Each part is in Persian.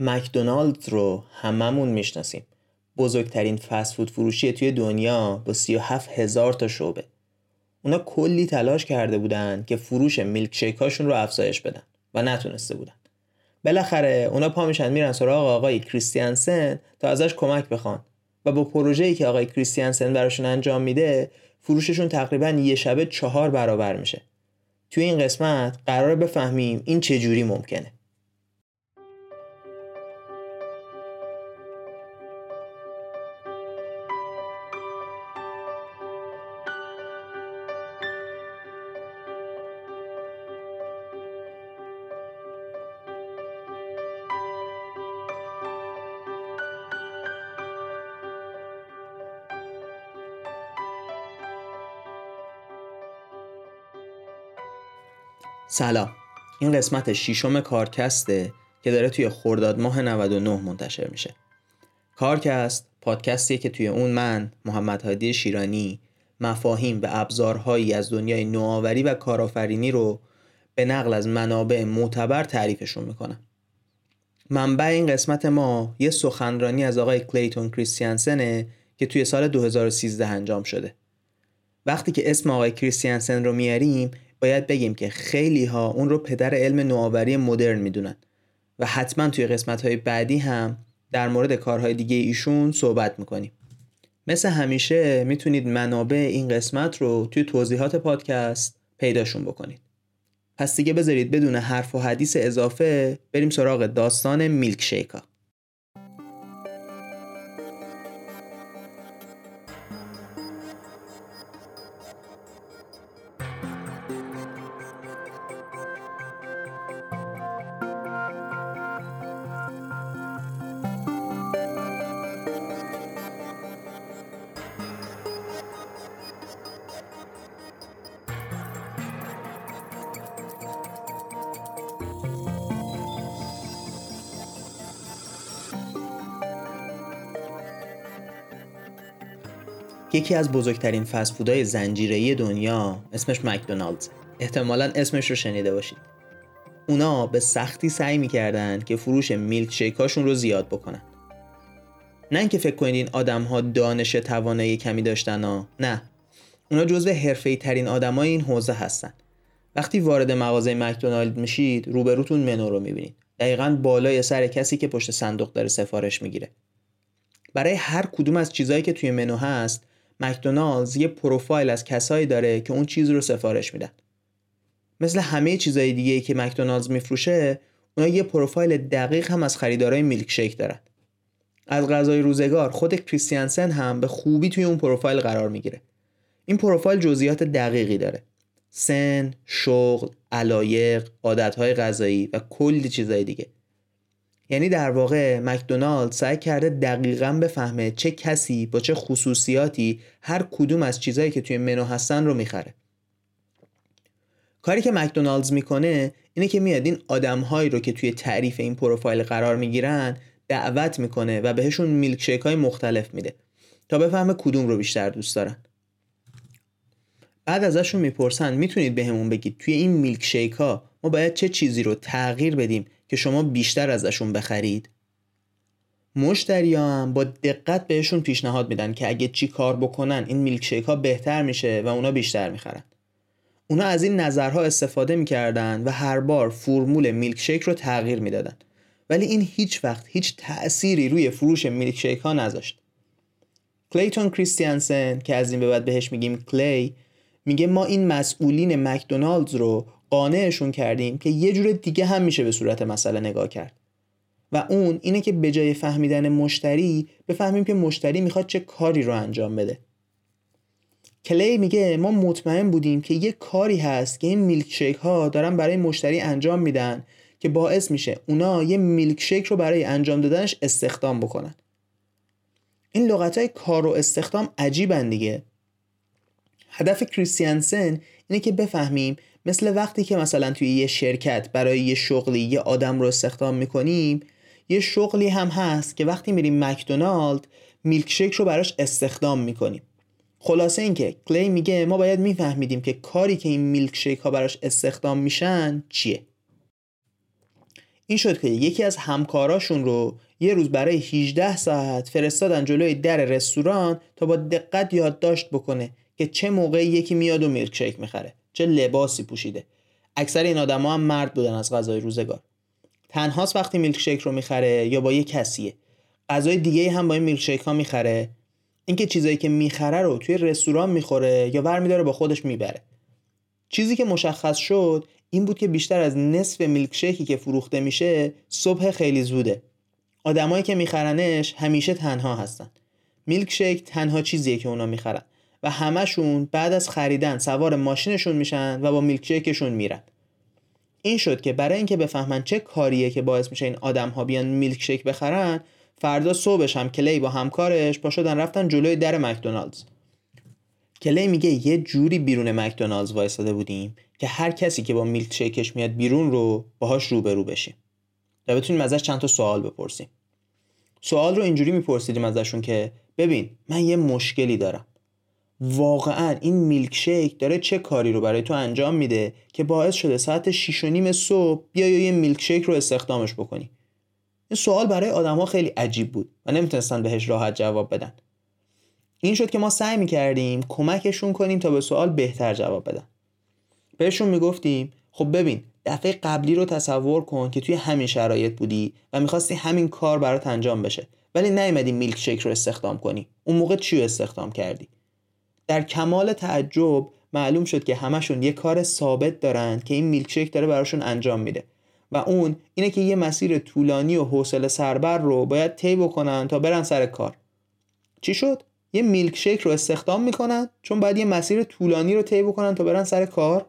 مکدونالد رو هممون می‌شناسیم. بزرگترین فسفود فروشی توی دنیا با 37 هزار تا شعبه. اونا کلی تلاش کرده بودن که فروش میلک هاشون رو افزایش بدن و نتونسته بودن. بالاخره اونا پا میشن میرن سراغ آقای کریستیانسن تا ازش کمک بخوان و با پروژه‌ای که آقای کریستیانسن براشون انجام میده فروششون تقریبا یه شبه چهار برابر میشه. توی این قسمت قرار بفهمیم این چجوری ممکنه. سلام. این قسمت شیشم کارکسته که داره توی خرداد ماه 99 منتشر میشه. کارکست پادکستیه که توی اون من محمد هادی شیرانی مفاهیم و ابزارهایی از دنیای نوآوری و کارآفرینی رو به نقل از منابع معتبر تعریفشون می‌کنم. منبع این قسمت ما یه سخنرانی از آقای کلیتون کریستیانسنه که توی سال 2013 انجام شده. وقتی که اسم آقای کریستیانسن رو میاریم باید بگیم که خیلی ها اون رو پدر علم نوآوری مدرن می‌دونن. و حتما توی قسمت های بعدی هم در مورد کارهای دیگه ایشون صحبت می‌کنیم. مثل همیشه می‌تونید منابع این قسمت رو توی توضیحات پادکست پیداشون بکنید. پس دیگه بذارید بدون حرف و حدیث اضافه بریم سراغ داستان میلک شیکا یکی از بزرگترین فسفودهای زنجیره‌ای دنیا اسمش مکدونالدز. احتمالا اسمش رو شنیده باشید. اونا به سختی سعی می‌کردن که فروش میلک شیکاشون رو زیاد بکنن. نه اینکه فکر کنید این آدم ها دانش توانایی کمی داشتن ها نه. اونا جزو حرفه ترین آدمای این حوزه هستن. وقتی وارد مغازه مکدونالد میشید روبروتون منو رو می‌بینید. دقیقا بالای سر کسی که پشت صندوق داره سفارش می‌گیره. برای هر کدوم از چیزهایی که توی منو هست مکدونالدز یه پروفایل از کسایی داره که اون چیز رو سفارش میدن. مثل همه چیزهای دیگه که مکدونالدز میفروشه اونا یه پروفایل دقیق هم از خریدارای میلک شیک دارن. از غذای روزگار خود کریستیانسن هم به خوبی توی اون پروفایل قرار می‌گیره. این پروفایل جزئیات دقیقی داره. سن، شغل، علایق، عادتهای غذایی و کلی چیزهای دیگه. یعنی در واقع مکدونالد سعی کرده دقیقا بفهمه چه کسی با چه خصوصیاتی هر کدوم از چیزهایی که توی منو هستن رو می‌خره. کاری که مکدونالدز می‌کنه اینه که میاد این آدمهایی رو که توی تعریف این پروفایل قرار می‌گیرن دعوت می‌کنه و بهشون میلکشیک های مختلف میده تا بفهمه کدوم رو بیشتر دوست دارن. بعد ازشون می‌پرسن می‌تونید بهمون بگید توی این میلکشیک ها ما باید چه چیزی رو تغییر بدیم که شما بیشتر ازشون بخرید. مشتری هم با دقت بهشون پیشنهاد میدن که اگه چی کار بکنن این میلکشیک ها بهتر میشه و اونا بیشتر می‌خرن. اونا از این نظرها استفاده می‌کردن و هر بار فرمول میلکشیک رو تغییر می‌دادن. ولی این هیچ وقت هیچ تأثیری روی فروش میلکشیک ها نذاشت. کلیتون کریستیانسن که از این به بعد بهش میگیم کلی میگه ما این مسئولین مکدونالدز رو قانعشون کردیم که یه جور دیگه هم میشه به صورت مسئله نگاه کرد. و اون اینه که به جای فهمیدن مشتری بفهمیم که مشتری می‌خواد چه کاری رو انجام بده. کلی میگه ما مطمئن بودیم که یه کاری هست که این میلک ها دارن برای مشتری انجام میدن که باعث میشه اونا یه میلک رو برای انجام دادنش استخدام بکنن. این لغت های کار و استخدام عجیبن دیگه. هدف کریستیانسن اینه که بفهمیم مثل وقتی که مثلا توی یه شرکت برای یه شغلی یه آدم رو استخدام می‌کنیم یه شغلی هم هست که وقتی میریم مکدونالد میلکشیک رو براش استخدام می‌کنیم. خلاصه اینکه کلی میگه ما باید میفهمیدیم که کاری که این میلکشیک ها براش استخدام میشن چیه. این شد که یکی از همکاراشون رو یه روز برای 18 ساعت فرستادن جلوی در رستوران تا با دقت یادداشت بکنه که چه موقع یکی میاد و میلکشیک می‌خره. چه لباسی پوشیده. اکثر این آدما هم مرد بودن از غذای روزگار. تنهاست وقتی میلکشیک رو می‌خره یا با یه کسیه. غذای دیگه هم با این میلکشیک ها می‌خره. اینکه چیزایی که می‌خره رو توی رستوران می‌خوره یا برمیداره با خودش می‌بره. چیزی که مشخص شد این بود که بیشتر از نصف میلکشیکی که فروخته میشه صبح خیلی زوده. آدمایی که میخرنش همیشه تنها هستن. میلکشیک تنها چیزیه که اونا می‌خرن. و همشون بعد از خریدن سوار ماشینشون میشن و با میلکشیکشون میرن. این شد که برای اینکه بفهمن چه کاریه که باعث میشه این آدم ها بیان میلکشیک بخرن فردا صبحش هم کلی با همکارش پا شدن رفتن جلوی در مکدونالدز. کلی میگه یه جوری بیرون مکدونالدز وایساده بودیم که هر کسی که با میلک شیکش میاد بیرون رو باهاش روبرو بشیم. و بتونیم ازش چند تا سوال بپرسیم. سوال رو اینجوری میپرسیدیم ازشون که ببین من یه مشکلی دارم. واقعا این میلک شیک داره چه کاری رو برای تو انجام میده که باعث شده ساعت 6 و نیم صبح بیا یه میلک شیک رو استخدامش بکنی؟ این سوال برای آدما خیلی عجیب بود و نمی‌تونستن بهش راحت جواب بدن. این شد که ما سعی می‌کردیم کمکشون کنیم تا به سوال بهتر جواب بدن. بهشون می‌گفتیم خب ببین دفعه قبلی رو تصور کن که توی همین شرایط بودی و می‌خواستی همین کار برات انجام بشه ولی نیومدی میلک شیک رو استخدام کنی. اون موقع چی رو استخدام کردی؟ در کمال تعجب معلوم شد که همشون یه کار ثابت دارن که این میلک شیک داره براشون انجام میده. و اون اینه که یه مسیر طولانی و حوصله سربر رو باید طی بکنن تا برن سر کار. چی شد؟ یه میلک شیک رو استخدام می‌کنن چون باید یه مسیر طولانی رو طی بکنن تا برن سر کار؟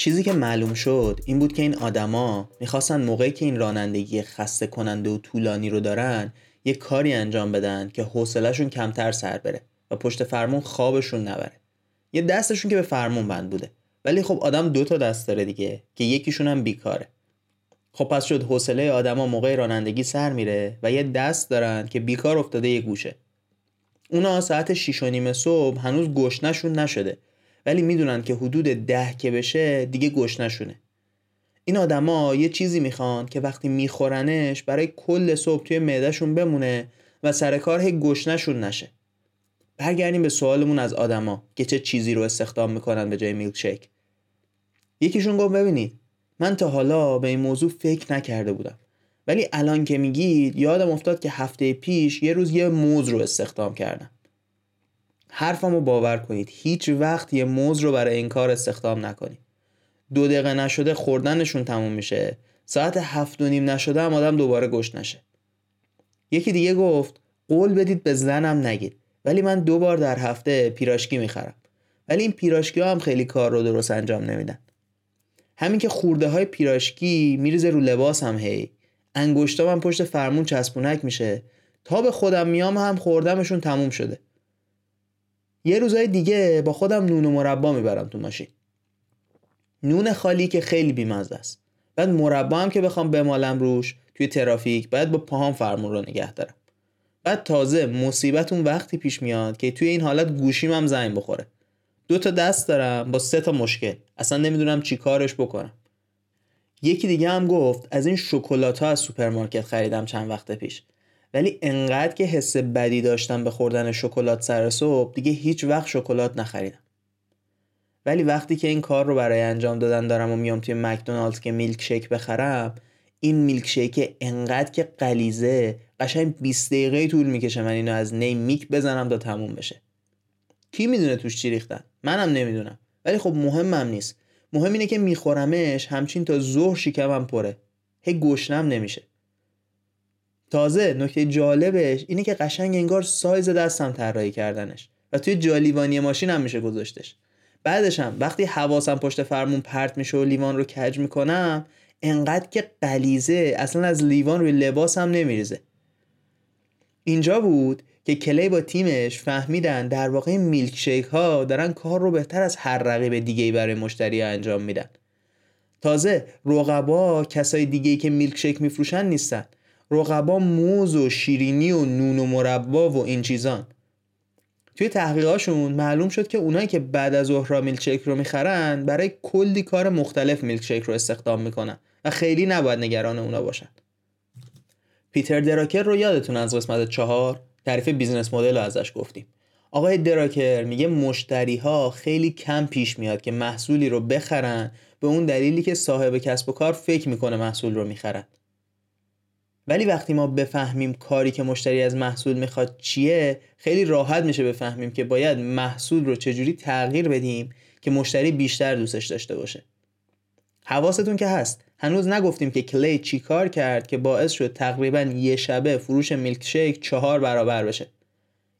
چیزی که معلوم شد این بود که این آدما می‌خواستن موقعی که این رانندگی خسته کننده و طولانی رو دارن یه کاری انجام بدن که حوصلهشون کمتر سر بره و پشت فرمون خوابشون نبره. یه دستشون که به فرمون بند بوده. ولی خب آدم دو تا دست داره دیگه که یکیشون هم بیکاره. خب پس شد حوصله آدما موقع رانندگی سر میره و یه دست دارن که بیکار افتاده یه گوشه. اونا ساعت 6 و نیم صبح هنوز گشنشون نشده. ولی می‌دونن که حدود ده که بشه دیگه گشنشونه این آدما یه چیزی می‌خوان که وقتی میخورنش برای کل صبح توی معدهشون بمونه و سر کار هی گشنشون نشه. برگردیم به سوالمون از آدما که چه چیزی رو استخدام می‌کنن به جای میلک شیک یکیشون گفت ببینید من تا حالا به این موضوع فکر نکرده بودم. ولی الان که میگید یادم افتاد که هفته پیش یه روز یه موز رو استخدام کردم. حرفمو باور کنید. هیچ وقت یه موز رو برای این کار استخدام نکنید. دو دقیقه نشده خوردنشون تموم میشه. ساعت هفت و نیم نشده هم آدم دوباره گشت نشه. یکی دیگه گفت قول بدید به زنم نگید. ولی من دو بار در هفته پیراشکی می‌خرم. ولی این پیراشکی ها هم خیلی کار رو درست انجام نمیدن. همین که خورده های پیراشکی میریزه رو لباس هم هی. انگشتا من پشت فرمون چسبونک میشه. تا به خودم میام هم خوردمشون تموم شده. یه روزای دیگه با خودم نون و مربا می‌برم تو ماشین. نون خالی که خیلی بیمزه است. بعد مربا هم که بخوام بمالم روش توی ترافیک باید با پاهام فرمون رو نگه دارم. بعد تازه مصیبت اون وقتی پیش میاد که توی این حالت گوشیم هم زنگ بخوره. دو تا دست دارم با سه تا مشکل. اصلا نمی‌دونم چی کارش بکنم. یکی دیگه هم گفت از این شکلات ها از سوپرمارکت خریدم چند وقت پیش. ولی انقدر که حس بدی داشتم به خوردن شکلات سر صبح دیگه هیچ وقت شکلات نخریدم. ولی وقتی که این کار رو برای انجام دادن دارم و میام توی مکدونالدز که میلک شیک بخرم این میلک شیک انقدر که قلیزه قشنگ 20 دقیقه طول می‌کشه من اینو از نی میک بزنم تا تموم بشه. کی می‌دونه توش چی ریختن؟ منم نمی‌دونم. ولی خب مهمم نیست. مهم اینه که میخورمش همچین تا ظهر شکمم پره. هی گشنم نمیشه. تازه نکته جالبش اینه که قشنگ انگار سایز دستم طراحی کردنش و توی جالیوانی ماشین هم میشه گذاشتش. بعدش هم وقتی حواسم پشت فرمون پرت میشه و لیوان رو کج می‌کنم انقدر که قلیزه اصلا از لیوان روی لباسم نمیریزه. اینجا بود که کلی با تیمش فهمیدن در واقع میلک شیک ها دارن کار رو بهتر از هر رقیب دیگه برای مشتری انجام میدن. تازه رقبا کسای دیگه که میلک شیک میفروشن نیستن. رقبا موز و شیرینی و نون و مربا و این چیزان. توی تحقیقاشون معلوم شد که اونایی که بعد از ظهر میلکشیک رو می‌خرن برای کلی کار مختلف میلکشیک رو استخدام می‌کنن و خیلی نباید نگران اونا باشن. پیتر دراکر رو یادتون از قسمت چهار تعریف business model رو ازش گفتیم. آقای دراکر میگه مشتری ها خیلی کم پیش میاد که محصولی رو بخرن به اون دلیلی که صاحب کسب و کار فکر می‌کنه محصول رو می‌خرن. ولی وقتی ما بفهمیم کاری که مشتری از محصول می‌خواد چیه خیلی راحت میشه بفهمیم که باید محصول رو چجوری تغییر بدیم که مشتری بیشتر دوستش داشته باشه. حواستون که هست. هنوز نگفتیم که کلی چی کار کرد که باعث شد تقریبا یه شبه فروش میلک شیک چهار برابر بشه.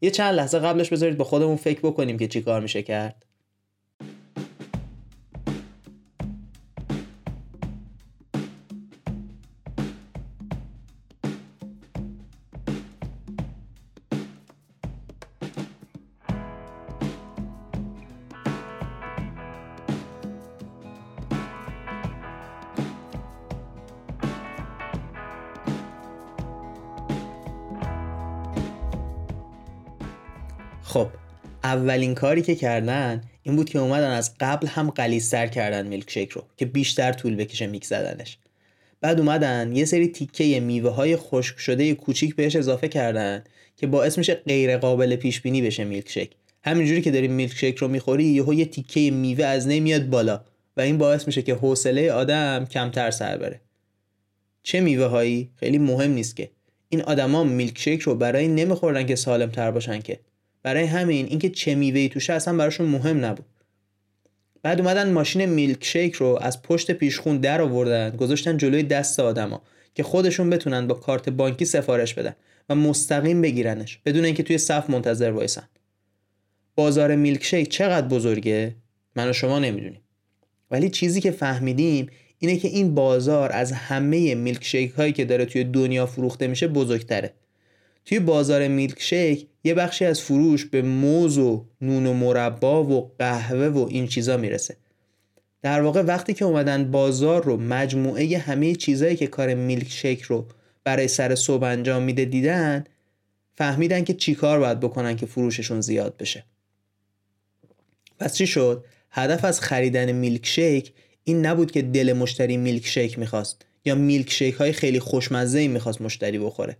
یه چند لحظه قبلش بذارید به خودمون فکر بکنیم که چی کار میشه کرد. اولین کاری که کردن این بود که اومدن از قبل هم قلیستر کردن میلک شیک رو که بیشتر طول بکشه میک زدنش. بعد اومدن یه سری تیکه میوه های خشک شده کوچیک بهش اضافه کردن که باعث میشه غیر قابل پیش بینی بشه میلک شیک همینجوری که داری میلک شیک رو می‌خوری یهو یه تیکه میوه از نمیاد بالا و این باعث میشه که حوصله آدم کمتر سر بره. چه میوه هایی خیلی مهم نیست که. این آدما میلک شیک رو برای نمیخوردن که سالم تر باشن که. برای همین اینکه چه میوه‌ای توشه اصلا براشون مهم نبود. بعد اومدن ماشین میلک شیک رو از پشت پیشخون در آوردن گذاشتن جلوی دست آدما که خودشون بتونن با کارت بانکی سفارش بدن و مستقیم بگیرنش بدون اینکه توی صف منتظر وایسن. بازار میلک شیک چقدر بزرگه؟ من و شما نمی‌دونیم. ولی چیزی که فهمیدیم اینه که این بازار از همه میلک شیک هایی که داره توی دنیا فروخته میشه بزرگتره. توی بازار میلک شیک یه بخشی از فروش به موز و نون و مربا و قهوه و این چیزا می‌رسه. در واقع وقتی که اومدن بازار رو مجموعه همه چیزایی که کار میلک شیک رو برای سر صبح انجام میده دیدن فهمیدن که چیکار باید بکنن که فروششون زیاد بشه. پس چی شد؟ هدف از خریدن میلک شیک این نبود که دل مشتری میلک شیک می‌خواست یا میلک شیک های خیلی خوشمزه ای می‌خواست مشتری بخوره.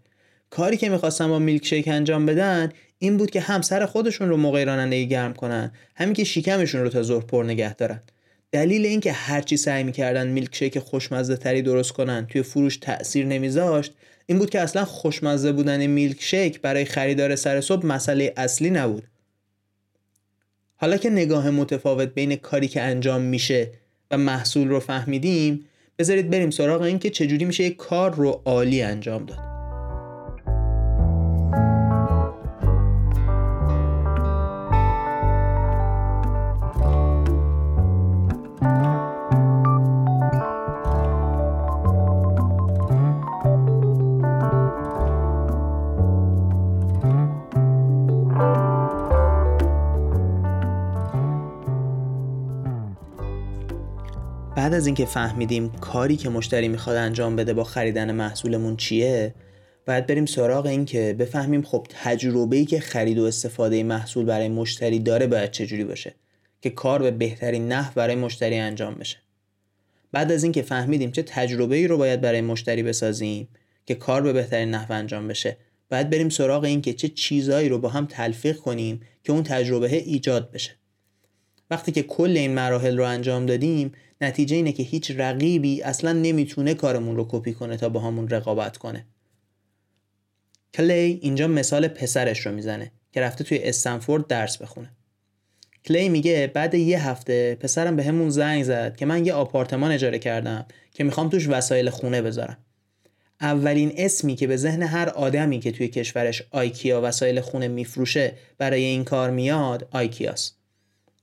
کاری که می‌خواستن با میلک شیک انجام بدن این بود که همسر خودشون رو موقع رانندگی گرم کنن. همین که شکمشون رو تا ظهر پر نگه دارن. دلیل اینکه هرچی سعی می‌کردن میلک شیک خوشمزه تری درست کنن توی فروش تاثیر نمیذاشت این بود که اصلا خوشمزه بودن میلک شیک برای خریدار سر صبح مسئله اصلی نبود. حالا که نگاه متفاوت بین کاری که انجام میشه و محصول رو فهمیدیم بذارید بریم سراغ اینکه چجوری میشه یک کار رو عالی انجام داد. بعد از اینکه فهمیدیم کاری که مشتری می‌خواد انجام بده با خریدن محصولمون چیه باید بریم سراغ این که بفهمیم خب تجربه ای که خرید و استفاده محصول برای مشتری داره باید چجوری باشه که کار به بهترین نحو برای مشتری انجام بشه. بعد از اینکه فهمیدیم چه تجربه ای رو باید برای مشتری بسازیم که کار به بهترین نحو انجام بشه باید بریم سراغ این که چه چیزهایی رو با هم تلفیق کنیم که اون تجربه ایجاد بشه. وقتی که کل این مراحل رو انجام دادیم نتیجه اینه که هیچ رقیبی اصلا نمی‌تونه کارمون رو کپی کنه تا با همون رقابت کنه. کلی اینجا مثال پسرش رو می‌زنه که رفته توی استنفورد درس بخونه. کلی میگه بعد یه هفته پسرم به همون زنگ زد که من یه آپارتمان اجاره کردم که می‌خوام توش وسایل خونه بذارم. اولین اسمی که به ذهن هر آدمی که توی کشورش آیکیا وسایل خونه میفروشه برای این کار میاد آیکیاست.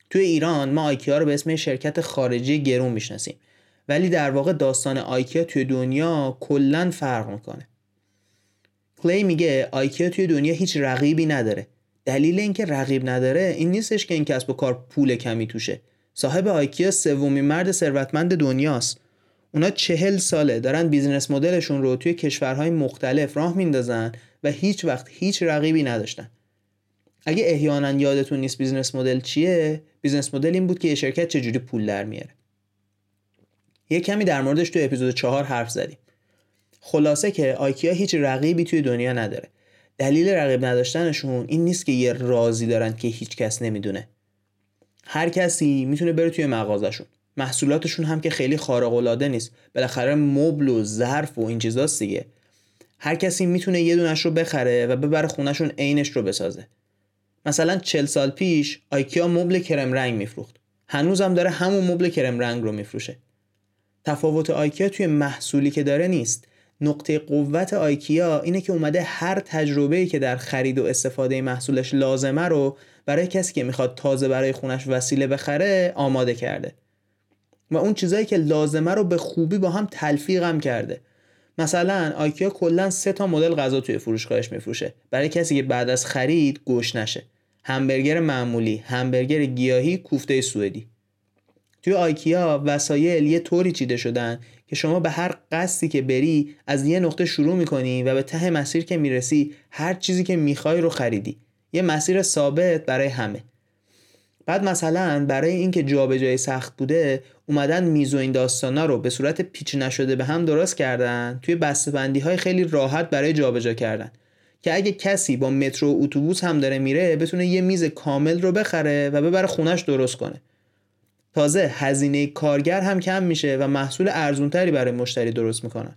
توی ایران ما آیکیا رو به اسم شرکت خارجی گرون می‌شناسیم. ولی در واقع داستان آیکیا توی دنیا کلا فرق می‌کنه. کلی میگه آیکیا توی دنیا هیچ رقیبی نداره. دلیل اینکه رقیب نداره این نیستش که این کسب و کار پول کمی توشه. صاحب آیکیا سومین مرد ثروتمند دنیاست. اونا چهل ساله دارن business model شون رو توی کشورهای مختلف راه میندازن و هیچ وقت هیچ رقیبی نداشتن. اگه احیانا یادتون نیست business model چیه business model این بود که یه شرکت چجوری پول در میاره. یه کمی در موردش تو اپیزود چهار حرف زدیم. خلاصه که آیکیا هیچ رقیبی توی دنیا نداره. دلیل رقیب نداشتنشون این نیست که یه رازی دارن که هیچ کس نمی‌دونه. هر کسی می‌تونه بره توی مغازشون محصولاتشون هم که خیلی خارق العاده نیست. بالاخره مبل و ظرف و این چیزاست دیگه. هر کسی می‌تونه یه دونش رو بخره و ببره خونهشون عینش رو بسازه. مثلا چل سال پیش آیکیا مبل کرم رنگ میفروخت. هنوزم داره همون مبل کرم رنگ رو میفروشه. تفاوت آیکیا توی محصولی که داره نیست. نقطه قوت آیکیا اینه که اومده هر تجربه‌ای که در خرید و استفاده محصولش لازمه رو برای کسی که می‌خواد تازه برای خونش وسیله بخره آماده کرده. و اون چیزایی که لازمه رو به خوبی با هم تلفیق هم کرده. مثلا آیکیا کلا سه تا مدل غذا توی فروشگاهش میفروشه. برای کسی که بعد از خرید گوش نشه. همبرگر معمولی همبرگر گیاهی کوفته سوئدی. توی آیکیا وسایل یه طوری چیده شدن که شما به هر قصدی که بری از یه نقطه شروع می‌کنی و به ته مسیر که می‌رسی هر چیزی که می‌خوای رو خریدی. یه مسیر ثابت برای همه. بعد مثلا برای اینکه جابجایی سخت بوده اومدن میز و این داستانا رو به صورت پیچ نشده به هم درست کردن توی بسته‌بندی های خیلی راحت برای جابجا کردن. که اگه کسی با مترو و اتوبوس هم داره میره بتونه یه میز کامل رو بخره و ببره خونش درست کنه. تازه هزینه کارگر هم کم میشه و محصول ارزونتری برای مشتری درست می‌کنن.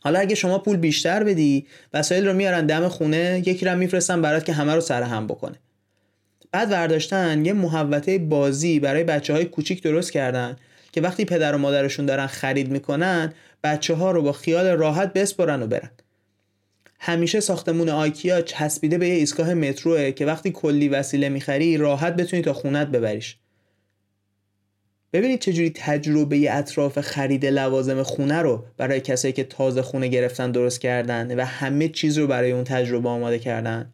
حالا اگه شما پول بیشتر بدی وسایل رو میارن دم خونه یکی رو میفرستن برات که همه رو سر هم بکنه. بعد ورداشتن یه محوطه بازی برای بچه های کوچیک درست کردن که وقتی پدر و مادرشون دارن خرید می‌کنن بچه ها رو با خیال راحت بسپرن و برن. همیشه ساختمون آیکیا چسبیده به یه ایستگاه متروه که وقتی کلی وسیله می‌خری راحت بتونی تا خونت ببریش. ببینید چجوری تجربه اطراف خرید لوازم خونه رو برای کسایی که تازه خونه گرفتن درست کردن و همه چیز رو برای اون تجربه آماده کردن.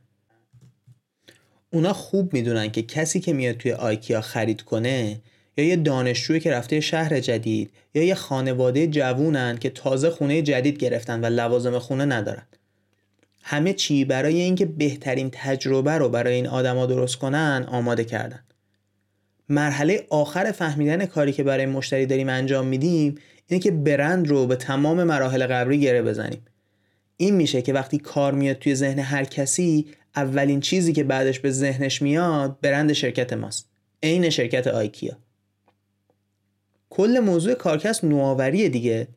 اونا خوب می‌دونن که کسی که میاد توی آیکیا خرید کنه یا یه دانشجوی که رفته شهر جدید یا یه خانواده جوونن که تازه خونه جدید گرفتن و لوازم خونه ندارن. همه چی برای اینکه بهترین تجربه رو برای این آدما درست کنن آماده کردن. مرحله آخر فهمیدن کاری که برای مشتری داریم انجام میدیم اینه که برند رو به تمام مراحل قبلی گره بزنیم. این میشه که وقتی کار میاد توی ذهن هر کسی اولین چیزی که بعدش به ذهنش میاد برند شرکت ماست. عین شرکت آیکیا. کل موضوع کارکست نوآوریه دیگه.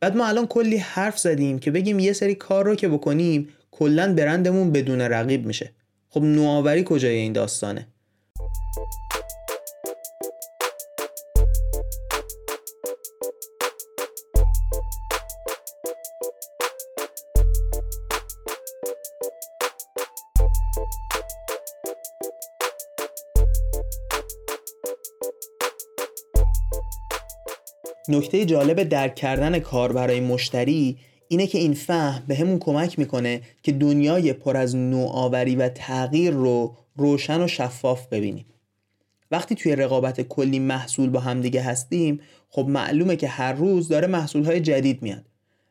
بعد ما الان کلی حرف زدیم که بگیم یه سری کار رو که بکنیم کلا برندمون بدون رقیب میشه. خب نوآوری کجای این داستانه؟ نکته جالب درک کردن کار برای مشتری اینه که این فهم به همون کمک می‌کنه که دنیای پر از نوآوری و تغییر رو روشن و شفاف ببینیم. وقتی توی رقابت کلی محصول با همدیگه هستیم خب معلومه که هر روز داره محصولهای جدید میاد.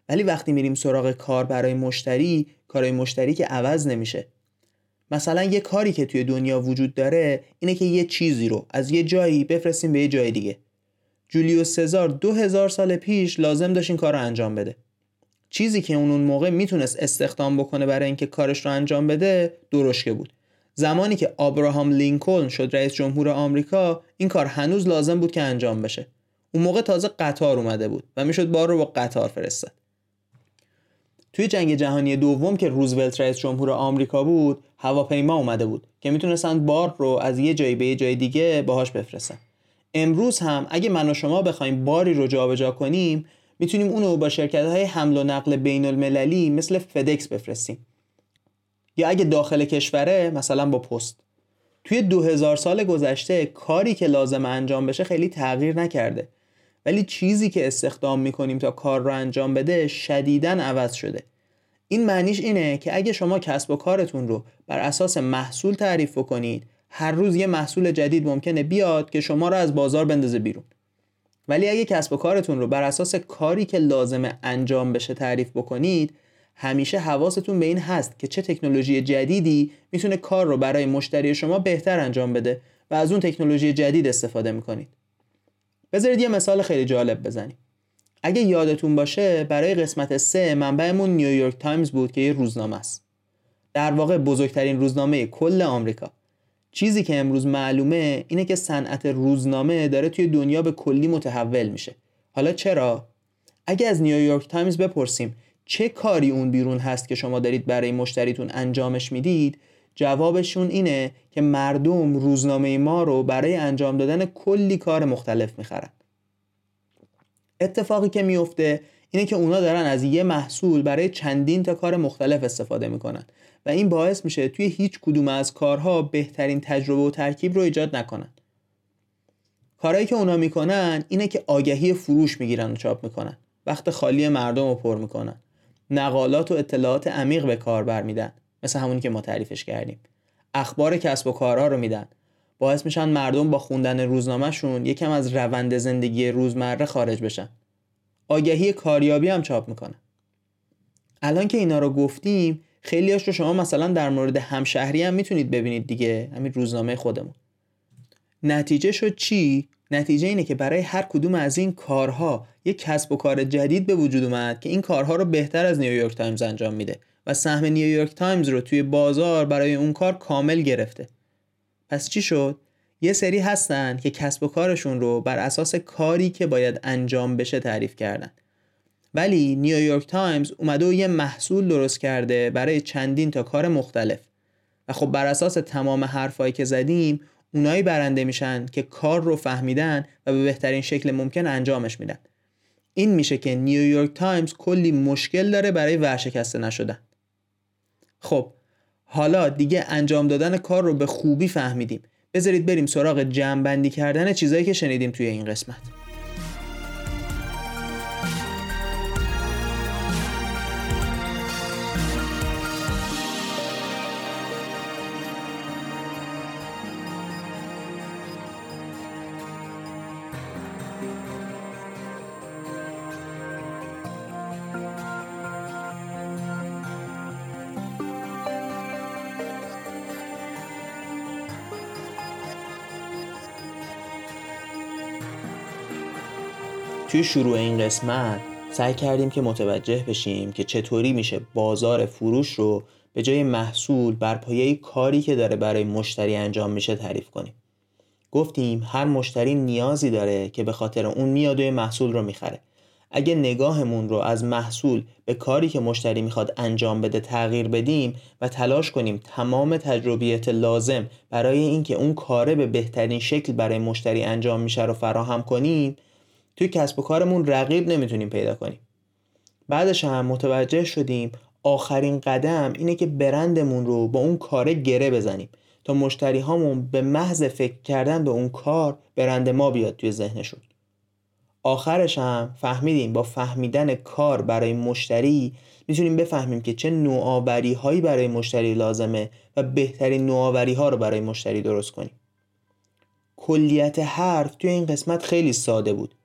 ولی وقتی میریم سراغ کار برای مشتری کارای مشتری که عوض نمیشه. مثلا یه کاری که توی دنیا وجود داره اینه که یه چیزی رو از یه جایی بفرستیم به یه جای دیگه. جولیوس سزار دو هزار سال پیش لازم داشت این کار رو انجام بده. چیزی که اون اون موقع می‌تونست استخدام بکنه برای اینکه کارش رو انجام بده درشکه بود. زمانی که آبراهام لینکلن شد رئیس جمهور آمریکا این کار هنوز لازم بود که انجام بشه. اون موقع تازه قطار اومده بود و می‌شد بار رو با قطار فرستاد. توی جنگ جهانی دوم که روزولت رئیس جمهور آمریکا بود هواپیما اومده بود که می‌تونستن بار رو از یه جایی به یه جای دیگه باهاش بفرستن. امروز هم اگه من و شما بخوایم باری رو جابجا کنیم می‌تونیم اونو با شرکت های حمل و نقل بین المللی مثل فدکس بفرستیم. یا اگه داخل کشوره مثلا با پست. توی 2000 سال گذشته کاری که لازم انجام بشه خیلی تغییر نکرده. ولی چیزی که استخدام می‌کنیم تا کار رو انجام بده شدیداً عوض شده. این معنیش اینه که اگه شما کسب و کارتون رو بر اساس محصول تعریف کنید هر روز یه محصول جدید ممکنه بیاد که شما رو از بازار بندازه بیرون. ولی اگه کسب و کارتون رو بر اساس کاری که لازمه انجام بشه تعریف بکنید همیشه حواستون به این هست که چه تکنولوژی جدیدی می‌تونه کار رو برای مشتری شما بهتر انجام بده و از اون تکنولوژی جدید استفاده می‌کنید. بذارید یه مثال خیلی جالب بزنیم. اگه یادتون باشه برای قسمت سه منبعمون نیویورک تایمز بود که یه روزنامه است. در واقع بزرگترین روزنامه کل آمریکا. چیزی که امروز معلومه اینه که صنعت روزنامه داره توی دنیا به کلی متحول میشه. حالا چرا؟ اگه از نیویورک تایمز بپرسیم چه کاری اون بیرون هست که شما دارید برای مشتریتون انجامش می‌دید؟ جوابشون اینه که مردم روزنامه ما رو برای انجام دادن کلی کار مختلف می‌خرن. اتفاقی که میفته اینه که اونا دارن از یه محصول برای چندین تا کار مختلف استفاده می‌کنن. و این باعث میشه توی هیچ کدوم از کارها بهترین تجربه و ترکیب رو ایجاد نکنن. کارهایی که اونا می‌کنن اینه که آگهی فروش می‌گیرن و چاپ می‌کنن. وقت خالی مردم رو پر می‌کنن. نقالات و اطلاعات عمیق به کاربر میدن مثل همونی که ما تعریفش کردیم. اخبار کسب و کارها رو میدن. باعث میشن مردم با خوندن روزنامهشون یکم از روند زندگی روزمره خارج بشن. آگهی کاریابی هم چاپ می‌کنن. الان که اینا رو گفتیم خیلیاش رو شما مثلا در مورد همشهری هم می‌تونید ببینید دیگه. همین روزنامه خودمون. نتیجه شد چی؟ نتیجه اینه که برای هر کدوم از این کارها یک کسب و کار جدید به وجود اومد که این کارها رو بهتر از نیویورک تایمز انجام میده و سهم نیویورک تایمز رو توی بازار برای اون کار کامل گرفته. پس چی شد؟ یه سری هستن که کسب و کارشون رو بر اساس کاری که باید انجام بشه تعریف کردن. ولی نیویورک تایمز اومده و یه محصول درست کرده برای چندین تا کار مختلف. و خب بر اساس تمام حرفایی که زدیم اونایی برنده میشن که کار رو فهمیدن و به بهترین شکل ممکن انجامش میدن. این میشه که نیویورک تایمز کلی مشکل داره برای ورشکسته نشدن. خب حالا دیگه انجام دادن کار رو به خوبی فهمیدیم. بذارید بریم سراغ جمعبندی کردن چیزایی که شنیدیم توی این قسمت. توی شروع این قسمت سعی کردیم که متوجه بشیم که چطوری میشه بازار فروش رو به جای محصول بر پایه کاری که داره برای مشتری انجام میشه تعریف کنیم. گفتیم هر مشتری نیازی داره که به خاطر اون میاد و محصول رو می‌خره. اگه نگاهمون رو از محصول به کاری که مشتری می‌خواد انجام بده تغییر بدیم و تلاش کنیم تمام تجربیت لازم برای اینکه اون کاره به بهترین شکل برای مشتری انجام میشه رو فراهم کنیم توی کسب و کارمون رقیب نمی‌تونیم پیدا کنیم. بعدش هم متوجه شدیم آخرین قدم اینه که برندمون رو با اون کار گره بزنیم تا مشتری هامون به محض فکر کردن به اون کار برند ما بیاد توی ذهنشون. آخرش هم فهمیدیم با فهمیدن کار برای مشتری می‌تونیم بفهمیم که چه نوآوری هایی برای مشتری لازمه و بهترین نوآوری ها رو برای مشتری درست کنیم. کلیت حرف توی این قسمت خیلی ساده بود.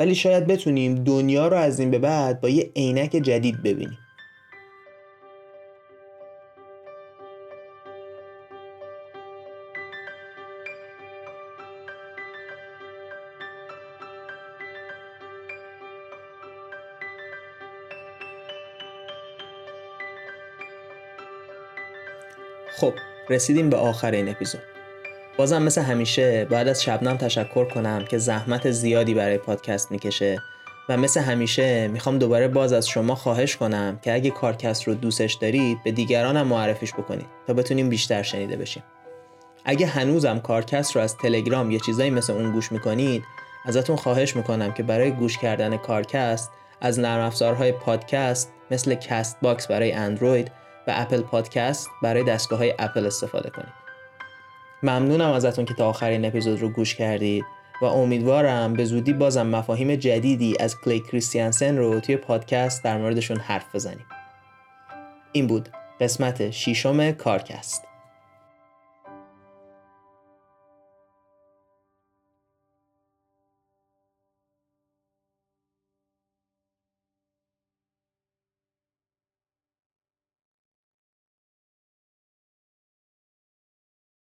ولی شاید بتونیم دنیا رو از این به بعد با یه عینک جدید ببینیم. خب رسیدیم به آخر این اپیزود. بازم مثل همیشه باید از شبنم تشکر کنم که زحمت زیادی برای پادکست می‌کشه و مثل همیشه می‌خوام دوباره باز از شما خواهش کنم که اگه کارکست رو دوستش دارید به دیگران هم معرفیش بکنید تا بتونیم بیشتر شنیده بشیم. اگه هنوزم کارکست رو از تلگرام یه چیزایی مثل اون گوش می‌کنید ازتون خواهش می‌کنم که برای گوش کردن کارکست از نرم افزارهای پادکست مثل Castbox برای اندروید و اپل پادکست برای دستگاه های اپل استفاده کنید. ممنونم ازتون که تا آخرین اپیزود رو گوش کردید و امیدوارم به زودی بازم مفاهیم جدیدی از کلی کریستیانسن رو توی پادکست در موردشون حرف بزنیم. این بود قسمت شیشم کارکست.